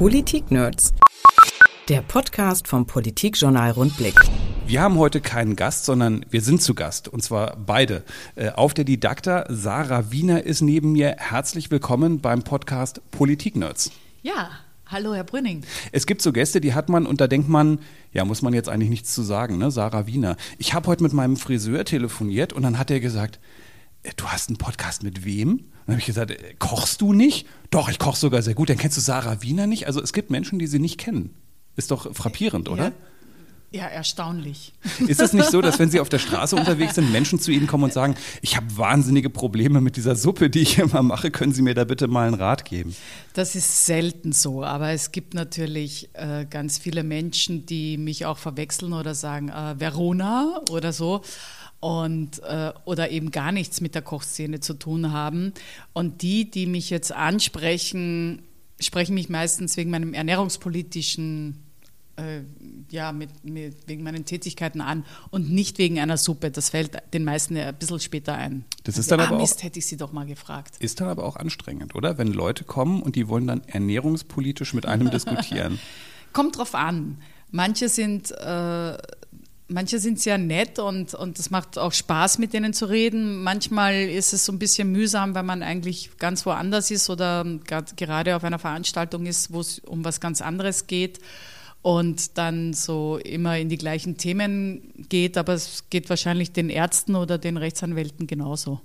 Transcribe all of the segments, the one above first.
Politik-Nerds. Der Podcast vom Politikjournal Rundblick. Wir haben heute keinen Gast, sondern wir sind zu Gast. Und zwar beide. Äh, auf der Didakta, Sarah Wiener ist neben mir. Herzlich willkommen beim Podcast Politik-Nerds. Ja, hallo Herr Brünning. Es gibt so Gäste, die hat man und da denkt man, ja, muss man jetzt eigentlich nichts zu sagen, ne? Sarah Wiener. Ich habe heute mit meinem Friseur telefoniert und dann hat er gesagt, du hast einen Podcast mit wem? Dann habe ich gesagt, äh, kochst du nicht? Doch, ich koche sogar sehr gut. Dann kennst du Sarah Wiener nicht? Also es gibt Menschen, die sie nicht kennen. Ist doch frappierend, oder? Ja. Ja, erstaunlich. Ist es nicht so, dass wenn Sie auf der Straße unterwegs sind, Menschen zu Ihnen kommen und sagen, ich habe wahnsinnige Probleme mit dieser Suppe, die ich immer mache, können Sie mir da bitte mal einen Rat geben? Das ist selten so, aber es gibt natürlich äh, ganz viele Menschen, die mich auch verwechseln oder sagen, äh, Verona oder so und äh, oder eben gar nichts mit der Kochszene zu tun haben. Und die, die mich jetzt ansprechen, sprechen mich meistens wegen meinem ernährungspolitischen äh, ja, mit, mit, wegen meinen Tätigkeiten an und nicht wegen einer Suppe. Das fällt den meisten ein bisschen später ein. Das ist dann ah, aber auch, Mist, hätte ich sie doch mal gefragt. Ist dann aber auch anstrengend, oder? Wenn Leute kommen und die wollen dann ernährungspolitisch mit einem diskutieren. Kommt drauf an. Manche sind äh, Manche sind sehr nett und, und es macht auch Spaß, mit denen zu reden. Manchmal ist es so ein bisschen mühsam, wenn man eigentlich ganz woanders ist oder gerade auf einer Veranstaltung ist, wo es um was ganz anderes geht und dann so immer in die gleichen Themen geht, aber es geht wahrscheinlich den Ärzten oder den Rechtsanwälten genauso.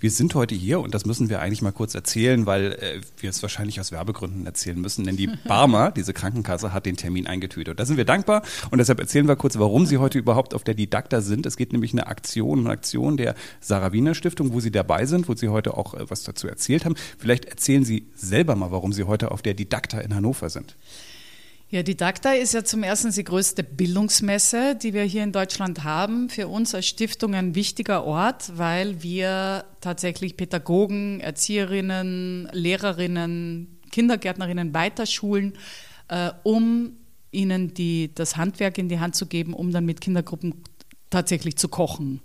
Wir sind heute hier und das müssen wir eigentlich mal kurz erzählen, weil äh, wir es wahrscheinlich aus Werbegründen erzählen müssen, denn die Barmer, diese Krankenkasse, hat den Termin eingetütet. Da sind wir dankbar und deshalb erzählen wir kurz, warum Sie heute überhaupt auf der Didakta sind. Es geht nämlich eine Aktion, eine Aktion der Sarah Wiener Stiftung, wo Sie dabei sind, wo Sie heute auch äh, was dazu erzählt haben. Vielleicht erzählen Sie selber mal, warum Sie heute auf der Didakta in Hannover sind. Ja, die DACTA ist ja zum ersten die größte Bildungsmesse, die wir hier in Deutschland haben. Für uns als Stiftung ein wichtiger Ort, weil wir tatsächlich Pädagogen, Erzieherinnen, Lehrerinnen, Kindergärtnerinnen weiterschulen, äh, um ihnen die, das Handwerk in die Hand zu geben, um dann mit Kindergruppen tatsächlich zu kochen.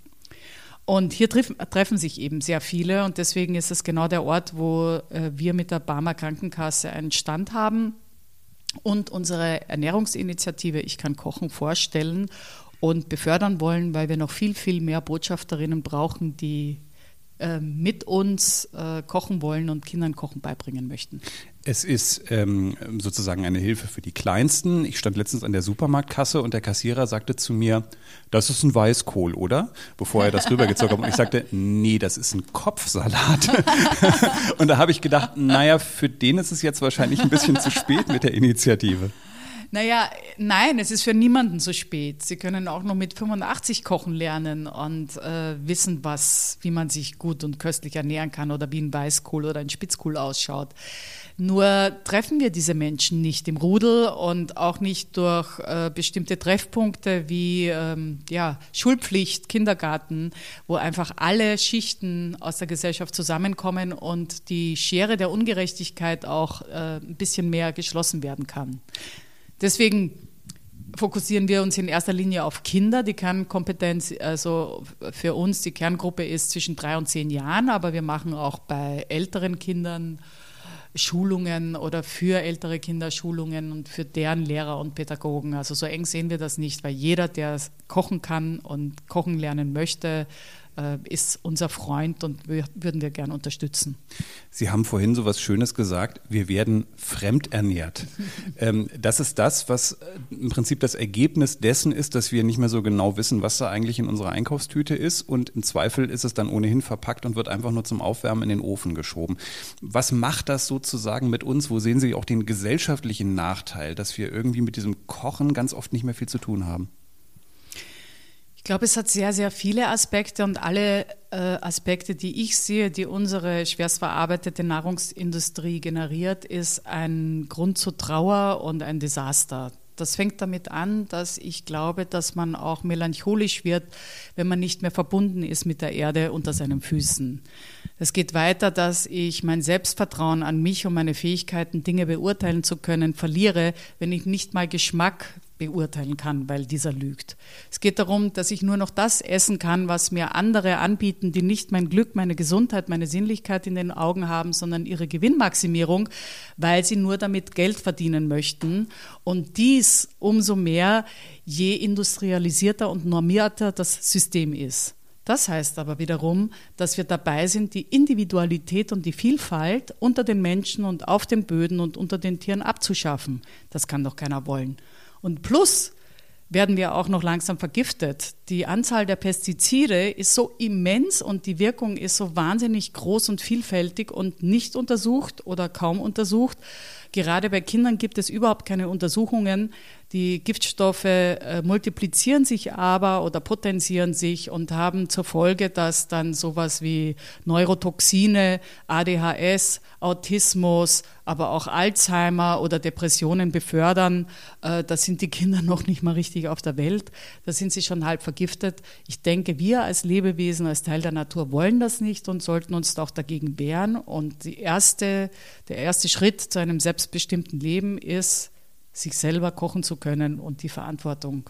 Und hier treffen, treffen sich eben sehr viele und deswegen ist es genau der Ort, wo äh, wir mit der Barmer Krankenkasse einen Stand haben und unsere Ernährungsinitiative Ich kann kochen vorstellen und befördern wollen, weil wir noch viel, viel mehr Botschafterinnen brauchen, die äh, mit uns äh, kochen wollen und Kindern Kochen beibringen möchten. Es ist ähm, sozusagen eine Hilfe für die Kleinsten. Ich stand letztens an der Supermarktkasse und der Kassierer sagte zu mir, das ist ein Weißkohl, oder? Bevor er das rübergezogen hat. Und ich sagte, nee, das ist ein Kopfsalat. und da habe ich gedacht, naja, für den ist es jetzt wahrscheinlich ein bisschen zu spät mit der Initiative. Naja, nein, es ist für niemanden zu spät. Sie können auch noch mit 85 kochen lernen und äh, wissen, was, wie man sich gut und köstlich ernähren kann oder wie ein Weißkohl oder ein Spitzkohl ausschaut. Nur treffen wir diese Menschen nicht im Rudel und auch nicht durch äh, bestimmte Treffpunkte wie ähm, ja, Schulpflicht, Kindergarten, wo einfach alle Schichten aus der Gesellschaft zusammenkommen und die Schere der Ungerechtigkeit auch äh, ein bisschen mehr geschlossen werden kann. Deswegen fokussieren wir uns in erster Linie auf Kinder. Die Kernkompetenz, also für uns, die Kerngruppe ist zwischen drei und zehn Jahren, aber wir machen auch bei älteren Kindern Schulungen oder für ältere Kinder Schulungen und für deren Lehrer und Pädagogen. Also so eng sehen wir das nicht, weil jeder, der kochen kann und kochen lernen möchte, ist unser Freund und würden wir gern unterstützen. Sie haben vorhin so was Schönes gesagt, wir werden fremdernährt. ähm, das ist das, was äh, im Prinzip das Ergebnis dessen ist, dass wir nicht mehr so genau wissen, was da eigentlich in unserer Einkaufstüte ist und im Zweifel ist es dann ohnehin verpackt und wird einfach nur zum Aufwärmen in den Ofen geschoben. Was macht das sozusagen mit uns? Wo sehen Sie auch den gesellschaftlichen Nachteil, dass wir irgendwie mit diesem Kochen ganz oft nicht mehr viel zu tun haben? Ich glaube, es hat sehr, sehr viele Aspekte und alle äh, Aspekte, die ich sehe, die unsere schwerst verarbeitete Nahrungsindustrie generiert, ist ein Grund zur Trauer und ein Desaster. Das fängt damit an, dass ich glaube, dass man auch melancholisch wird, wenn man nicht mehr verbunden ist mit der Erde unter seinen Füßen. Es geht weiter, dass ich mein Selbstvertrauen an mich und meine Fähigkeiten, Dinge beurteilen zu können, verliere, wenn ich nicht mal Geschmack beurteilen kann, weil dieser lügt. Es geht darum, dass ich nur noch das essen kann, was mir andere anbieten, die nicht mein Glück, meine Gesundheit, meine Sinnlichkeit in den Augen haben, sondern ihre Gewinnmaximierung, weil sie nur damit Geld verdienen möchten. Und dies umso mehr, je industrialisierter und normierter das System ist. Das heißt aber wiederum, dass wir dabei sind, die Individualität und die Vielfalt unter den Menschen und auf den Böden und unter den Tieren abzuschaffen. Das kann doch keiner wollen. Und plus werden wir auch noch langsam vergiftet. Die Anzahl der Pestizide ist so immens und die Wirkung ist so wahnsinnig groß und vielfältig und nicht untersucht oder kaum untersucht. Gerade bei Kindern gibt es überhaupt keine Untersuchungen. Die Giftstoffe äh, multiplizieren sich aber oder potenzieren sich und haben zur Folge, dass dann sowas wie Neurotoxine, ADHS, Autismus, aber auch Alzheimer oder Depressionen befördern. Äh, da sind die Kinder noch nicht mal richtig auf der Welt. Da sind sie schon halb vergiftet. Ich denke, wir als Lebewesen, als Teil der Natur wollen das nicht und sollten uns auch dagegen wehren. Und erste, der erste Schritt zu einem selbstbestimmten Leben ist, sich selber kochen zu können und die Verantwortung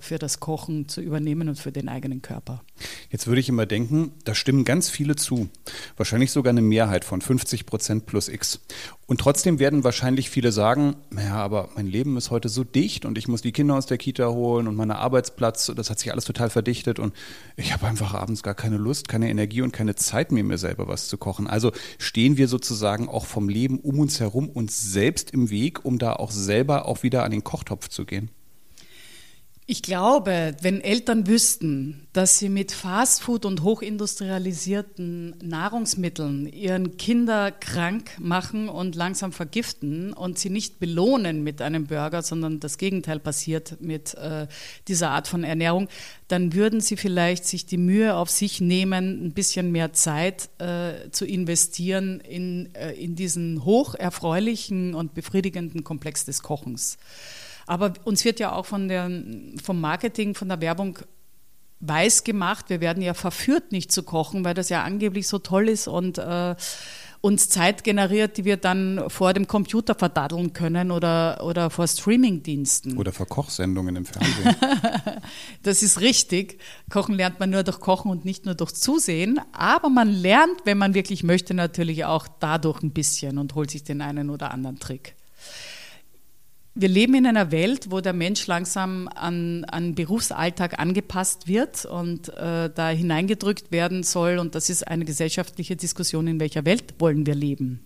für das Kochen zu übernehmen und für den eigenen Körper. Jetzt würde ich immer denken, da stimmen ganz viele zu. Wahrscheinlich sogar eine Mehrheit von 50 Prozent plus X. Und trotzdem werden wahrscheinlich viele sagen, naja, aber mein Leben ist heute so dicht und ich muss die Kinder aus der Kita holen und mein Arbeitsplatz, das hat sich alles total verdichtet und ich habe einfach abends gar keine Lust, keine Energie und keine Zeit mehr, mir selber was zu kochen. Also stehen wir sozusagen auch vom Leben um uns herum uns selbst im Weg, um da auch selber auch wieder an den Kochtopf zu gehen. Ich glaube, wenn Eltern wüssten, dass sie mit Fastfood und hochindustrialisierten Nahrungsmitteln ihren Kinder krank machen und langsam vergiften und sie nicht belohnen mit einem Burger, sondern das Gegenteil passiert mit äh, dieser Art von Ernährung, dann würden sie vielleicht sich die Mühe auf sich nehmen, ein bisschen mehr Zeit äh, zu investieren in, äh, in diesen hocherfreulichen und befriedigenden Komplex des Kochens. Aber uns wird ja auch von der, vom Marketing, von der Werbung weiß gemacht, wir werden ja verführt, nicht zu kochen, weil das ja angeblich so toll ist und äh, uns Zeit generiert, die wir dann vor dem Computer verdaddeln können oder, oder vor Streamingdiensten. Oder vor Kochsendungen im Fernsehen. das ist richtig. Kochen lernt man nur durch Kochen und nicht nur durch Zusehen. Aber man lernt, wenn man wirklich möchte, natürlich auch dadurch ein bisschen und holt sich den einen oder anderen Trick wir leben in einer Welt, wo der Mensch langsam an, an Berufsalltag angepasst wird und äh, da hineingedrückt werden soll. Und das ist eine gesellschaftliche Diskussion, in welcher Welt wollen wir leben?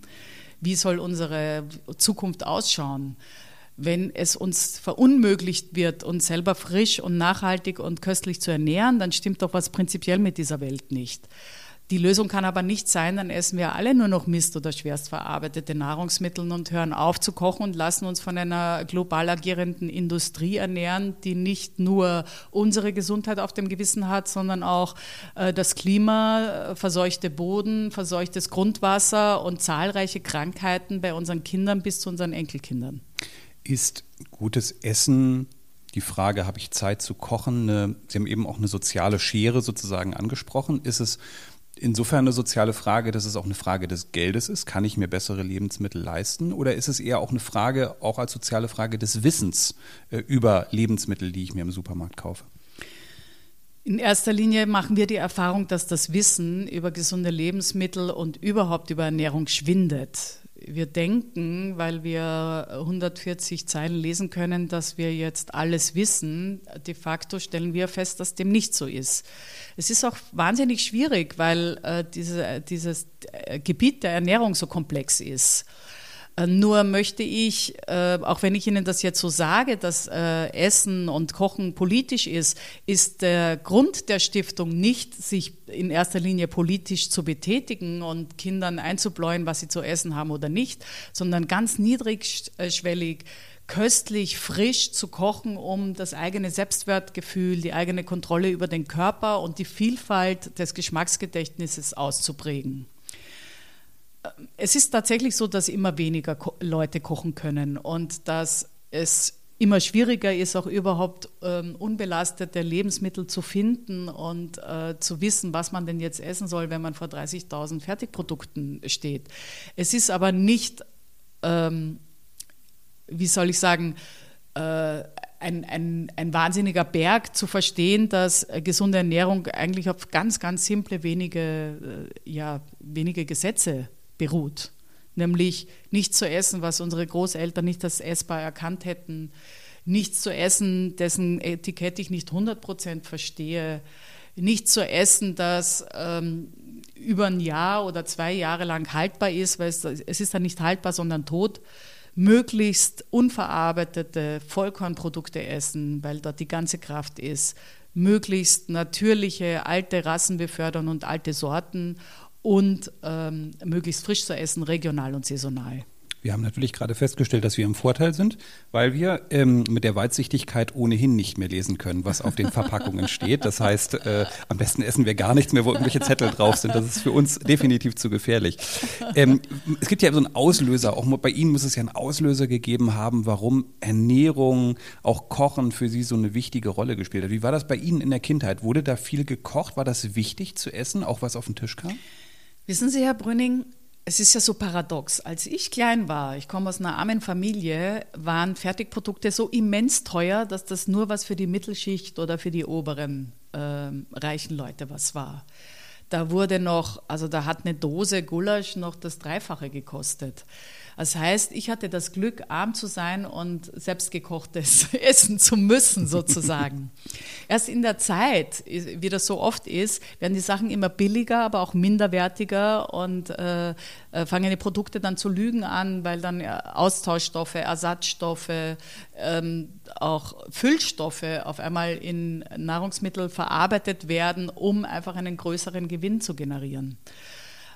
Wie soll unsere Zukunft ausschauen? Wenn es uns verunmöglicht wird, uns selber frisch und nachhaltig und köstlich zu ernähren, dann stimmt doch was prinzipiell mit dieser Welt nicht. Die Lösung kann aber nicht sein, dann essen wir alle nur noch Mist oder schwerst verarbeitete Nahrungsmittel und hören auf zu kochen und lassen uns von einer global agierenden Industrie ernähren, die nicht nur unsere Gesundheit auf dem Gewissen hat, sondern auch äh, das Klima, äh, verseuchte Boden, verseuchtes Grundwasser und zahlreiche Krankheiten bei unseren Kindern bis zu unseren Enkelkindern. Ist gutes Essen die Frage, habe ich Zeit zu kochen? Sie haben eben auch eine soziale Schere sozusagen angesprochen. Ist es insofern eine soziale Frage, dass es auch eine Frage des Geldes ist. Kann ich mir bessere Lebensmittel leisten? Oder ist es eher auch eine Frage, auch als soziale Frage des Wissens äh, über Lebensmittel, die ich mir im Supermarkt kaufe? In erster Linie machen wir die Erfahrung, dass das Wissen über gesunde Lebensmittel und überhaupt über Ernährung schwindet wir denken, weil wir 140 Zeilen lesen können, dass wir jetzt alles wissen. De facto stellen wir fest, dass dem nicht so ist. Es ist auch wahnsinnig schwierig, weil äh, diese, dieses äh, Gebiet der Ernährung so komplex ist. Äh, nur möchte ich, äh, auch wenn ich Ihnen das jetzt so sage, dass äh, Essen und Kochen politisch ist, ist der Grund der Stiftung nicht, sich in erster Linie politisch zu betätigen und Kindern einzubläuen, was sie zu essen haben oder nicht, sondern ganz niedrigschwellig köstlich, frisch zu kochen, um das eigene Selbstwertgefühl, die eigene Kontrolle über den Körper und die Vielfalt des Geschmacksgedächtnisses auszuprägen es ist tatsächlich so, dass immer weniger Leute kochen können und dass es immer schwieriger ist, auch überhaupt ähm, unbelastete Lebensmittel zu finden und äh, zu wissen, was man denn jetzt essen soll, wenn man vor 30.000 Fertigprodukten steht. Es ist aber nicht, ähm, wie soll ich sagen, äh, ein, ein, ein wahnsinniger Berg zu verstehen, dass gesunde Ernährung eigentlich auf ganz, ganz simple wenige, äh, ja, wenige Gesetze beruht. Nämlich nichts zu essen, was unsere Großeltern nicht als essbar erkannt hätten, nichts zu essen, dessen Etikett ich nicht 100% verstehe, nichts zu essen, das ähm, über ein Jahr oder zwei Jahre lang haltbar ist, weil es, es ist dann nicht haltbar, sondern tot. Möglichst unverarbeitete Vollkornprodukte essen, weil dort die ganze Kraft ist, möglichst natürliche alte Rassen befördern und alte Sorten und ähm, möglichst frisch zu essen, regional und saisonal. Wir haben natürlich gerade festgestellt, dass wir im Vorteil sind, weil wir ähm, mit der Weitsichtigkeit ohnehin nicht mehr lesen können, was auf den Verpackungen steht. Das heißt, äh, am besten essen wir gar nichts mehr, wo irgendwelche Zettel drauf sind. Das ist für uns definitiv zu gefährlich. Ähm, es gibt ja so einen Auslöser, auch bei Ihnen muss es ja einen Auslöser gegeben haben, warum Ernährung, auch Kochen für Sie so eine wichtige Rolle gespielt hat. Wie war das bei Ihnen in der Kindheit? Wurde da viel gekocht? War das wichtig zu essen, auch was auf den Tisch kam? Wissen Sie, Herr Brünning, es ist ja so paradox. Als ich klein war, ich komme aus einer armen Familie, waren Fertigprodukte so immens teuer, dass das nur was für die Mittelschicht oder für die oberen äh, reichen Leute was war. Da wurde noch, also da hat eine Dose Gulasch noch das Dreifache gekostet. Das heißt, ich hatte das Glück, arm zu sein und selbstgekochtes essen zu müssen, sozusagen. Erst in der Zeit, wie das so oft ist, werden die Sachen immer billiger, aber auch minderwertiger und äh, äh fangen die Produkte dann zu lügen an, weil dann Austauschstoffe, Ersatzstoffe, ähm, auch Füllstoffe auf einmal in Nahrungsmittel verarbeitet werden, um einfach einen größeren Gewinn zu generieren.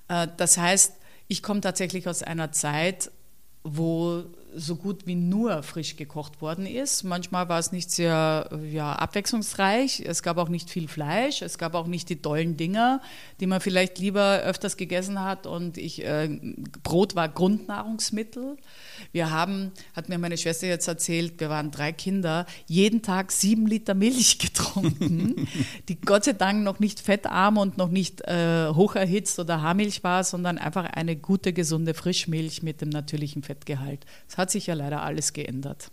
Äh, das heißt, ich komme tatsächlich aus einer Zeit, wo so gut wie nur frisch gekocht worden ist. Manchmal war es nicht sehr ja, abwechslungsreich. Es gab auch nicht viel Fleisch. Es gab auch nicht die tollen Dinger, die man vielleicht lieber öfters gegessen hat. Und ich, äh, Brot war Grundnahrungsmittel. Wir haben, hat mir meine Schwester jetzt erzählt, wir waren drei Kinder, jeden Tag sieben Liter Milch getrunken, die Gott sei Dank noch nicht fettarm und noch nicht äh, hocherhitzt oder Haarmilch war, sondern einfach eine gute, gesunde Frischmilch mit dem natürlichen Fettgehalt. Das hat hat sich ja leider alles geändert.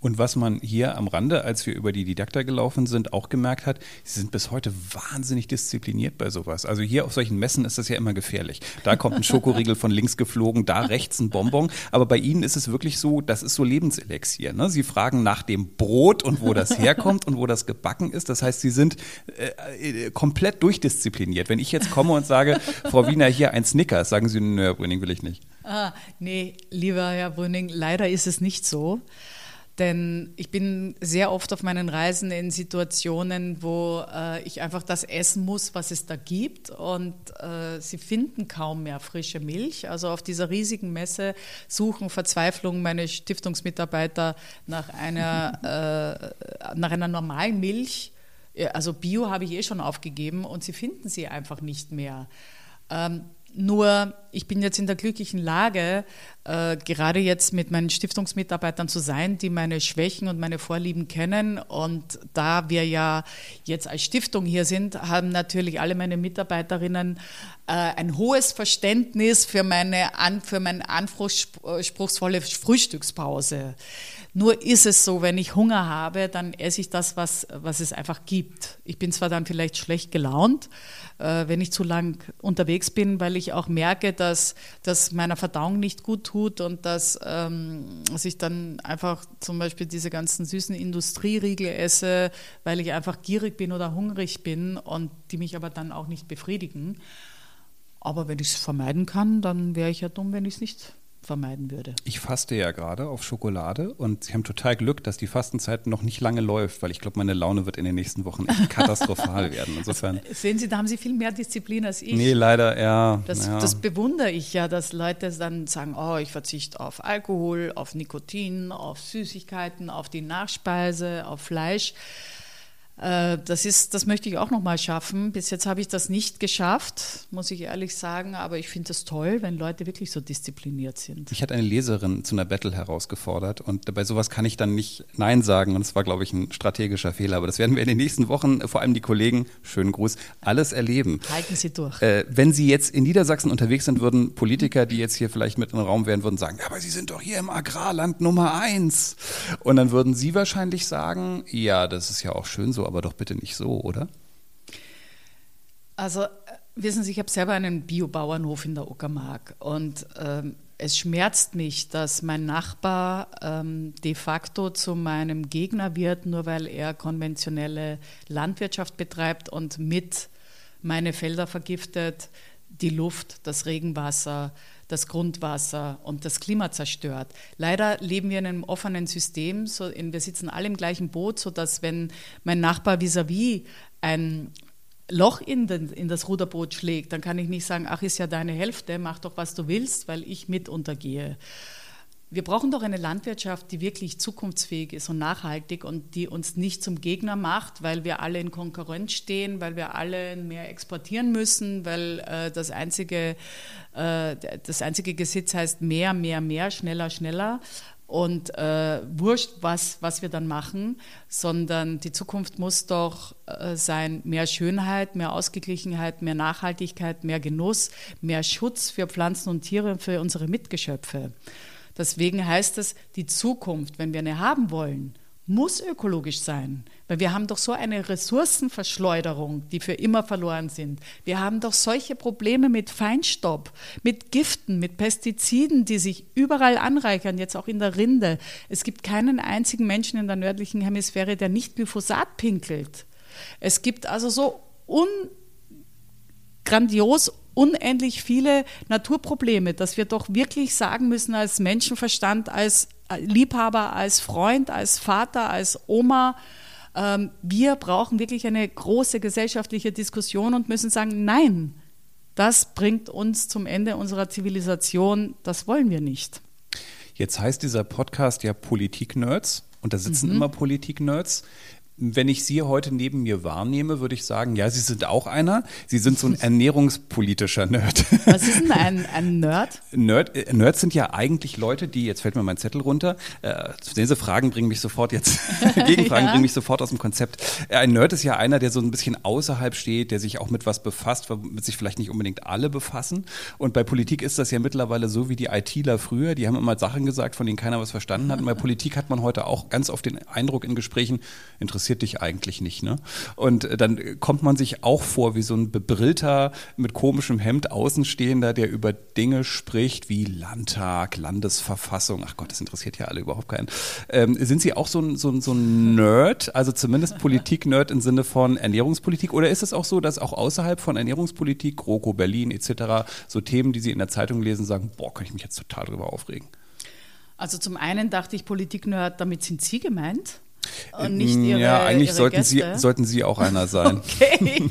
Und was man hier am Rande, als wir über die Didakta gelaufen sind, auch gemerkt hat, sie sind bis heute wahnsinnig diszipliniert bei sowas. Also hier auf solchen Messen ist das ja immer gefährlich. Da kommt ein Schokoriegel von links geflogen, da rechts ein Bonbon. Aber bei Ihnen ist es wirklich so, das ist so Lebenselixier. Ne? Sie fragen nach dem Brot und wo das herkommt und wo das gebacken ist. Das heißt, Sie sind äh, äh komplett durchdiszipliniert. Wenn ich jetzt komme und sage, Frau Wiener, hier ein Snickers, sagen Sie, nö, Brüning will ich nicht. Ah, nee, lieber Herr Brüning, leider ist es nicht so. Denn ich bin sehr oft auf meinen Reisen in Situationen, wo äh, ich einfach das essen muss, was es da gibt. Und äh, sie finden kaum mehr frische Milch. Also auf dieser riesigen Messe suchen Verzweiflung meine Stiftungsmitarbeiter nach einer, äh, nach einer normalen Milch. Also Bio habe ich eh schon aufgegeben und sie finden sie einfach nicht mehr. Ähm, nur ich bin jetzt in der glücklichen Lage, äh, gerade jetzt mit meinen Stiftungsmitarbeitern zu sein, die meine Schwächen und meine Vorlieben kennen. Und da wir ja jetzt als Stiftung hier sind, haben natürlich alle meine Mitarbeiterinnen äh, ein hohes Verständnis für meine, an, für meine anspruchsvolle Frühstückspause. Nur ist es so, wenn ich Hunger habe, dann esse ich das, was, was es einfach gibt. Ich bin zwar dann vielleicht schlecht gelaunt, äh, wenn ich zu lang unterwegs bin, weil ich auch merke, dass das meiner Verdauung nicht gut tut und dass, ähm, dass ich dann einfach zum Beispiel diese ganzen süßen Industrieriegel esse, weil ich einfach gierig bin oder hungrig bin und die mich aber dann auch nicht befriedigen. Aber wenn ich es vermeiden kann, dann wäre ich ja dumm, wenn ich es nicht vermeiden würde. Ich faste ja gerade auf Schokolade und Sie haben total Glück, dass die Fastenzeit noch nicht lange läuft, weil ich glaube, meine Laune wird in den nächsten Wochen echt katastrophal werden. Insofern. Sehen Sie, da haben Sie viel mehr Disziplin als ich. Nee, leider, ja. Das, ja. das bewundere ich ja, dass Leute dann sagen, oh, ich verzichte auf Alkohol, auf Nikotin, auf Süßigkeiten, auf die Nachspeise, auf Fleisch. Äh, das, ist, das möchte ich auch noch mal schaffen. Bis jetzt habe ich das nicht geschafft, muss ich ehrlich sagen. Aber ich finde es toll, wenn Leute wirklich so diszipliniert sind. Ich hatte eine Leserin zu einer Battle herausgefordert und bei sowas kann ich dann nicht Nein sagen. Und es war, glaube ich, ein strategischer Fehler. Aber das werden wir in den nächsten Wochen, vor allem die Kollegen, schönen Gruß, alles erleben. Halten Sie durch. Äh, wenn Sie jetzt in Niedersachsen unterwegs sind, würden Politiker, die jetzt hier vielleicht mit in den Raum wären, würden sagen, ja, aber Sie sind doch hier im Agrarland Nummer eins. Und dann würden Sie wahrscheinlich sagen, ja, das ist ja auch schön so, aber doch bitte nicht so, oder? Also, äh, wissen Sie, ich habe selber einen Biobauernhof in der Uckermark und ähm, es schmerzt mich, dass mein Nachbar ähm, de facto zu meinem Gegner wird, nur weil er konventionelle Landwirtschaft betreibt und mit meine Felder vergiftet, die Luft, das Regenwasser, das Grundwasser und das Klima zerstört. Leider leben wir in einem offenen System, so in, wir sitzen alle im gleichen Boot, sodass wenn mein Nachbar vis-à-vis -vis ein Loch in, den, in, das Ruderboot schlägt, dann kann ich nicht sagen, ach, ist ja deine Hälfte, mach doch, was du willst, weil ich mit untergehe. Wir brauchen doch eine Landwirtschaft, die wirklich zukunftsfähig ist und nachhaltig und die uns nicht zum Gegner macht, weil wir alle in Konkurrenz stehen, weil wir alle mehr exportieren müssen, weil äh, das, einzige, äh, das einzige Gesetz heißt mehr, mehr, mehr, schneller, schneller und äh, wurscht, was, was wir dann machen, sondern die Zukunft muss doch äh, sein, mehr Schönheit, mehr Ausgeglichenheit, mehr Nachhaltigkeit, mehr Genuss, mehr Schutz für Pflanzen und Tiere, für unsere Mitgeschöpfe. Deswegen heißt es, die Zukunft, wenn wir eine haben wollen, muss ökologisch sein. Weil wir haben doch so eine Ressourcenverschleuderung, die für immer verloren sind. Wir haben doch solche Probleme mit Feinstaub, mit Giften, mit Pestiziden, die sich überall anreichern, jetzt auch in der Rinde. Es gibt keinen einzigen Menschen in der nördlichen Hemisphäre, der nicht Glyphosat pinkelt. Es gibt also so un grandios unendlich viele Naturprobleme, dass wir doch wirklich sagen müssen als Menschenverstand, als Liebhaber, als Freund, als Vater, als Oma, ähm, wir brauchen wirklich eine große gesellschaftliche Diskussion und müssen sagen, nein, das bringt uns zum Ende unserer Zivilisation, das wollen wir nicht. Jetzt heißt dieser Podcast ja Politik-Nerds und da sitzen mhm. immer Politik-Nerds. Wenn ich Sie heute neben mir wahrnehme, würde ich sagen, ja, Sie sind auch einer. Sie sind so ein ernährungspolitischer Nerd. Was ist denn ein, ein Nerd? Nerd? Äh, Nerds sind ja eigentlich Leute, die, jetzt fällt mir mein Zettel runter, äh, diese Fragen bringen mich sofort jetzt, Gegenfragen ja. bringen mich sofort aus dem Konzept. Äh, ein Nerd ist ja einer, der so ein bisschen außerhalb steht, der sich auch mit was befasst, womit sich vielleicht nicht unbedingt alle befassen. Und bei Politik ist das ja mittlerweile so wie die ITler früher, die haben immer Sachen gesagt, von denen keiner was verstanden hat. Und bei Politik hat man heute auch ganz oft den Eindruck in Gesprächen, interessiert interessiert dich eigentlich nicht. Ne? Und äh, dann kommt man sich auch vor wie so ein bebrillter, mit komischem Hemd Außenstehender, der über Dinge spricht wie Landtag, Landesverfassung. Ach Gott, das interessiert ja alle überhaupt keinen. Ähm, sind Sie auch so ein, so, ein, so ein Nerd, also zumindest Politik-Nerd im Sinne von Ernährungspolitik? Oder ist es auch so, dass auch außerhalb von Ernährungspolitik, GroKo, Berlin etc., so Themen, die Sie in der Zeitung lesen, sagen, boah, kann ich mich jetzt total drüber aufregen? Also zum einen dachte ich Politik-Nerd, damit sind Sie gemeint. Und nicht ihre, ja, eigentlich ihre sollten, Gäste. Sie, sollten Sie auch einer sein. Okay.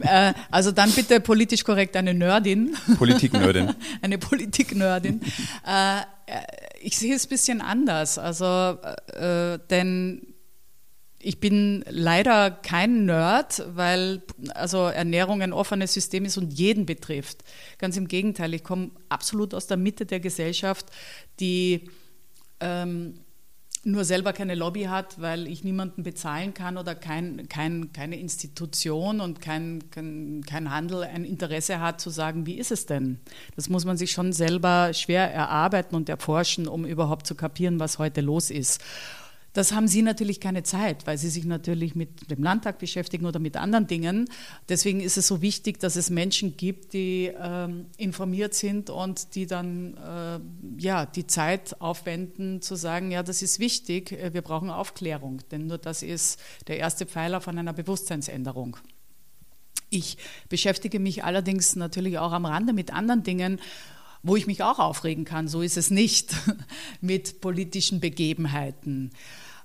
Äh, also dann bitte politisch korrekt eine Nerdin. Politiknerdin. eine Politiknerdin. Äh, ich sehe es ein bisschen anders. Also, äh, denn ich bin leider kein Nerd, weil also Ernährung ein offenes System ist und jeden betrifft. Ganz im Gegenteil, ich komme absolut aus der Mitte der Gesellschaft, die ähm, nur selber keine Lobby hat, weil ich niemanden bezahlen kann oder kein, kein, keine Institution und kein, kein, kein Handel ein Interesse hat zu sagen, wie ist es denn? Das muss man sich schon selber schwer erarbeiten und erforschen, um überhaupt zu kapieren, was heute los ist. Das haben Sie natürlich keine Zeit, weil Sie sich natürlich mit dem Landtag beschäftigen oder mit anderen Dingen. Deswegen ist es so wichtig, dass es Menschen gibt, die ähm, informiert sind und die dann äh, ja, die Zeit aufwenden, zu sagen, ja, das ist wichtig, äh, wir brauchen Aufklärung, denn nur das ist der erste Pfeiler von einer Bewusstseinsänderung. Ich beschäftige mich allerdings natürlich auch am Rande mit anderen Dingen, wo ich mich auch aufregen kann, so ist es nicht, mit politischen Begebenheiten.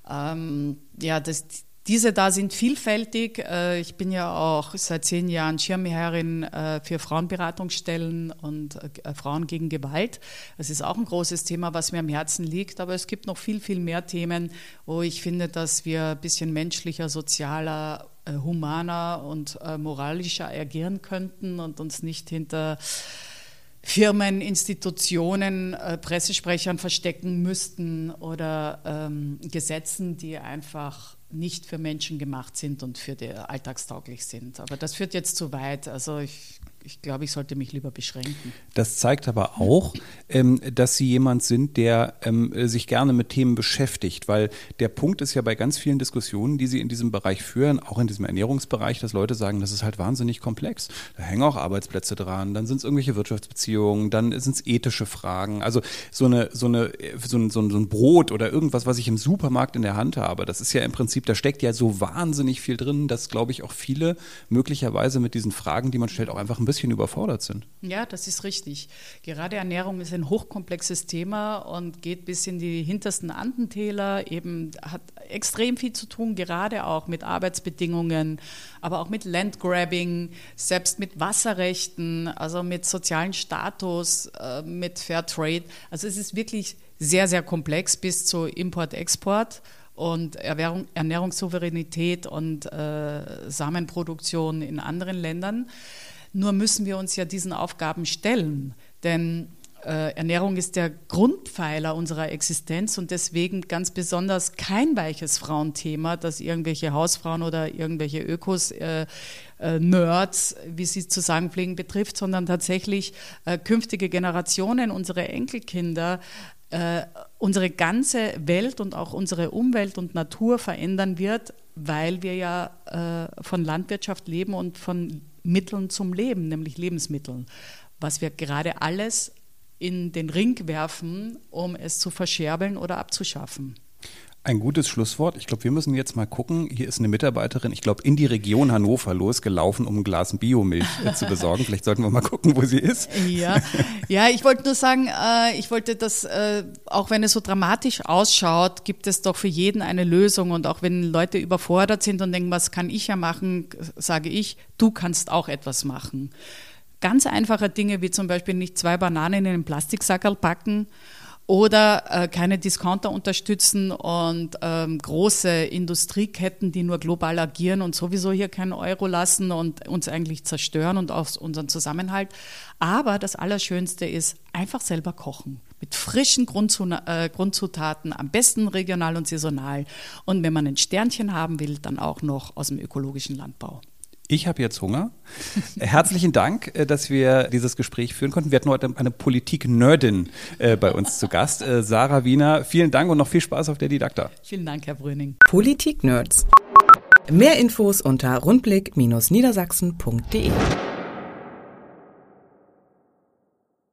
Ähm, ja, das, Diese da sind vielfältig. Äh, ich bin ja auch seit zehn Jahren Schirmherrin äh, für Frauenberatungsstellen und äh, Frauen gegen Gewalt. Das ist auch ein großes Thema, was mir am Herzen liegt. Aber es gibt noch viel, viel mehr Themen, wo ich finde, dass wir ein bisschen menschlicher, sozialer, humaner und moralischer agieren könnten und uns nicht hinter Firmen, Institutionen, Pressesprechern verstecken müssten oder ähm, Gesetzen, die einfach nicht für Menschen gemacht sind und für die alltagstauglich sind. Aber das führt jetzt zu weit. Also ich ich glaube, ich sollte mich lieber beschränken. Das zeigt aber auch, ähm, dass Sie jemand sind, der ähm, sich gerne mit Themen beschäftigt, weil der Punkt ist ja bei ganz vielen Diskussionen, die Sie in diesem Bereich führen, auch in diesem Ernährungsbereich, dass Leute sagen, das ist halt wahnsinnig komplex. Da hängen auch Arbeitsplätze dran, dann sind es irgendwelche Wirtschaftsbeziehungen, dann sind es ethische Fragen. Also so, eine, so, eine, so, ein, so ein Brot oder irgendwas, was ich im Supermarkt in der Hand habe, das ist ja im Prinzip, da steckt ja so wahnsinnig viel drin, dass, glaube ich, auch viele möglicherweise mit diesen Fragen, die man stellt, auch einfach ein bisschen bisschen überfordert sind. Ja, das ist richtig. Gerade Ernährung ist ein hochkomplexes Thema und geht bis in die hintersten Andentäler, eben hat extrem viel zu tun, gerade auch mit Arbeitsbedingungen, aber auch mit Landgrabbing, selbst mit Wasserrechten, also mit sozialen Status, äh, mit Fair Trade. Also es ist wirklich sehr, sehr komplex bis zu Import-Export und Ernährung, Ernährungssouveränität und äh, Samenproduktion in anderen Ländern. Nur müssen wir uns ja diesen Aufgaben stellen, denn äh, Ernährung ist der Grundpfeiler unserer Existenz und deswegen ganz besonders kein weiches Frauenthema, das irgendwelche Hausfrauen oder irgendwelche Ökos, äh, äh, Nerds, wie sie zu sagen pflegen, betrifft, sondern tatsächlich äh, künftige Generationen, unsere Enkelkinder, unsere ganze Welt und auch unsere Umwelt und Natur verändern wird, weil wir ja von Landwirtschaft leben und von Mitteln zum Leben, nämlich Lebensmitteln, was wir gerade alles in den Ring werfen, um es zu verscherbeln oder abzuschaffen. Ein gutes Schlusswort. Ich glaube, wir müssen jetzt mal gucken. Hier ist eine Mitarbeiterin, ich glaube, in die Region Hannover losgelaufen, um ein Glas Biomilch äh, zu besorgen. Vielleicht sollten wir mal gucken, wo sie ist. Ja, ja ich wollte nur sagen, äh, ich wollte das, äh, auch wenn es so dramatisch ausschaut, gibt es doch für jeden eine Lösung. Und auch wenn Leute überfordert sind und denken, was kann ich ja machen, sage ich, du kannst auch etwas machen. Ganz einfache Dinge wie zum Beispiel nicht zwei Bananen in einen Plastiksackerl packen oder äh, keine Discounter unterstützen und ähm, große Industrieketten, die nur global agieren und sowieso hier keinen Euro lassen und uns eigentlich zerstören und auch unseren Zusammenhalt. Aber das Allerschönste ist einfach selber kochen mit frischen äh, Grundzutaten, am besten regional und saisonal. Und wenn man ein Sternchen haben will, dann auch noch aus dem ökologischen Landbau. Ich habe jetzt Hunger. Herzlichen Dank, äh, dass wir dieses Gespräch führen konnten. Wir hatten heute eine Politik-Nerdin äh, bei uns zu Gast, äh, Sarah Wiener. Vielen Dank und noch viel Spaß auf der Didakta. Vielen Dank, Herr Brüning. Politik-Nerds. Mehr Infos unter rundblick-niedersachsen.de.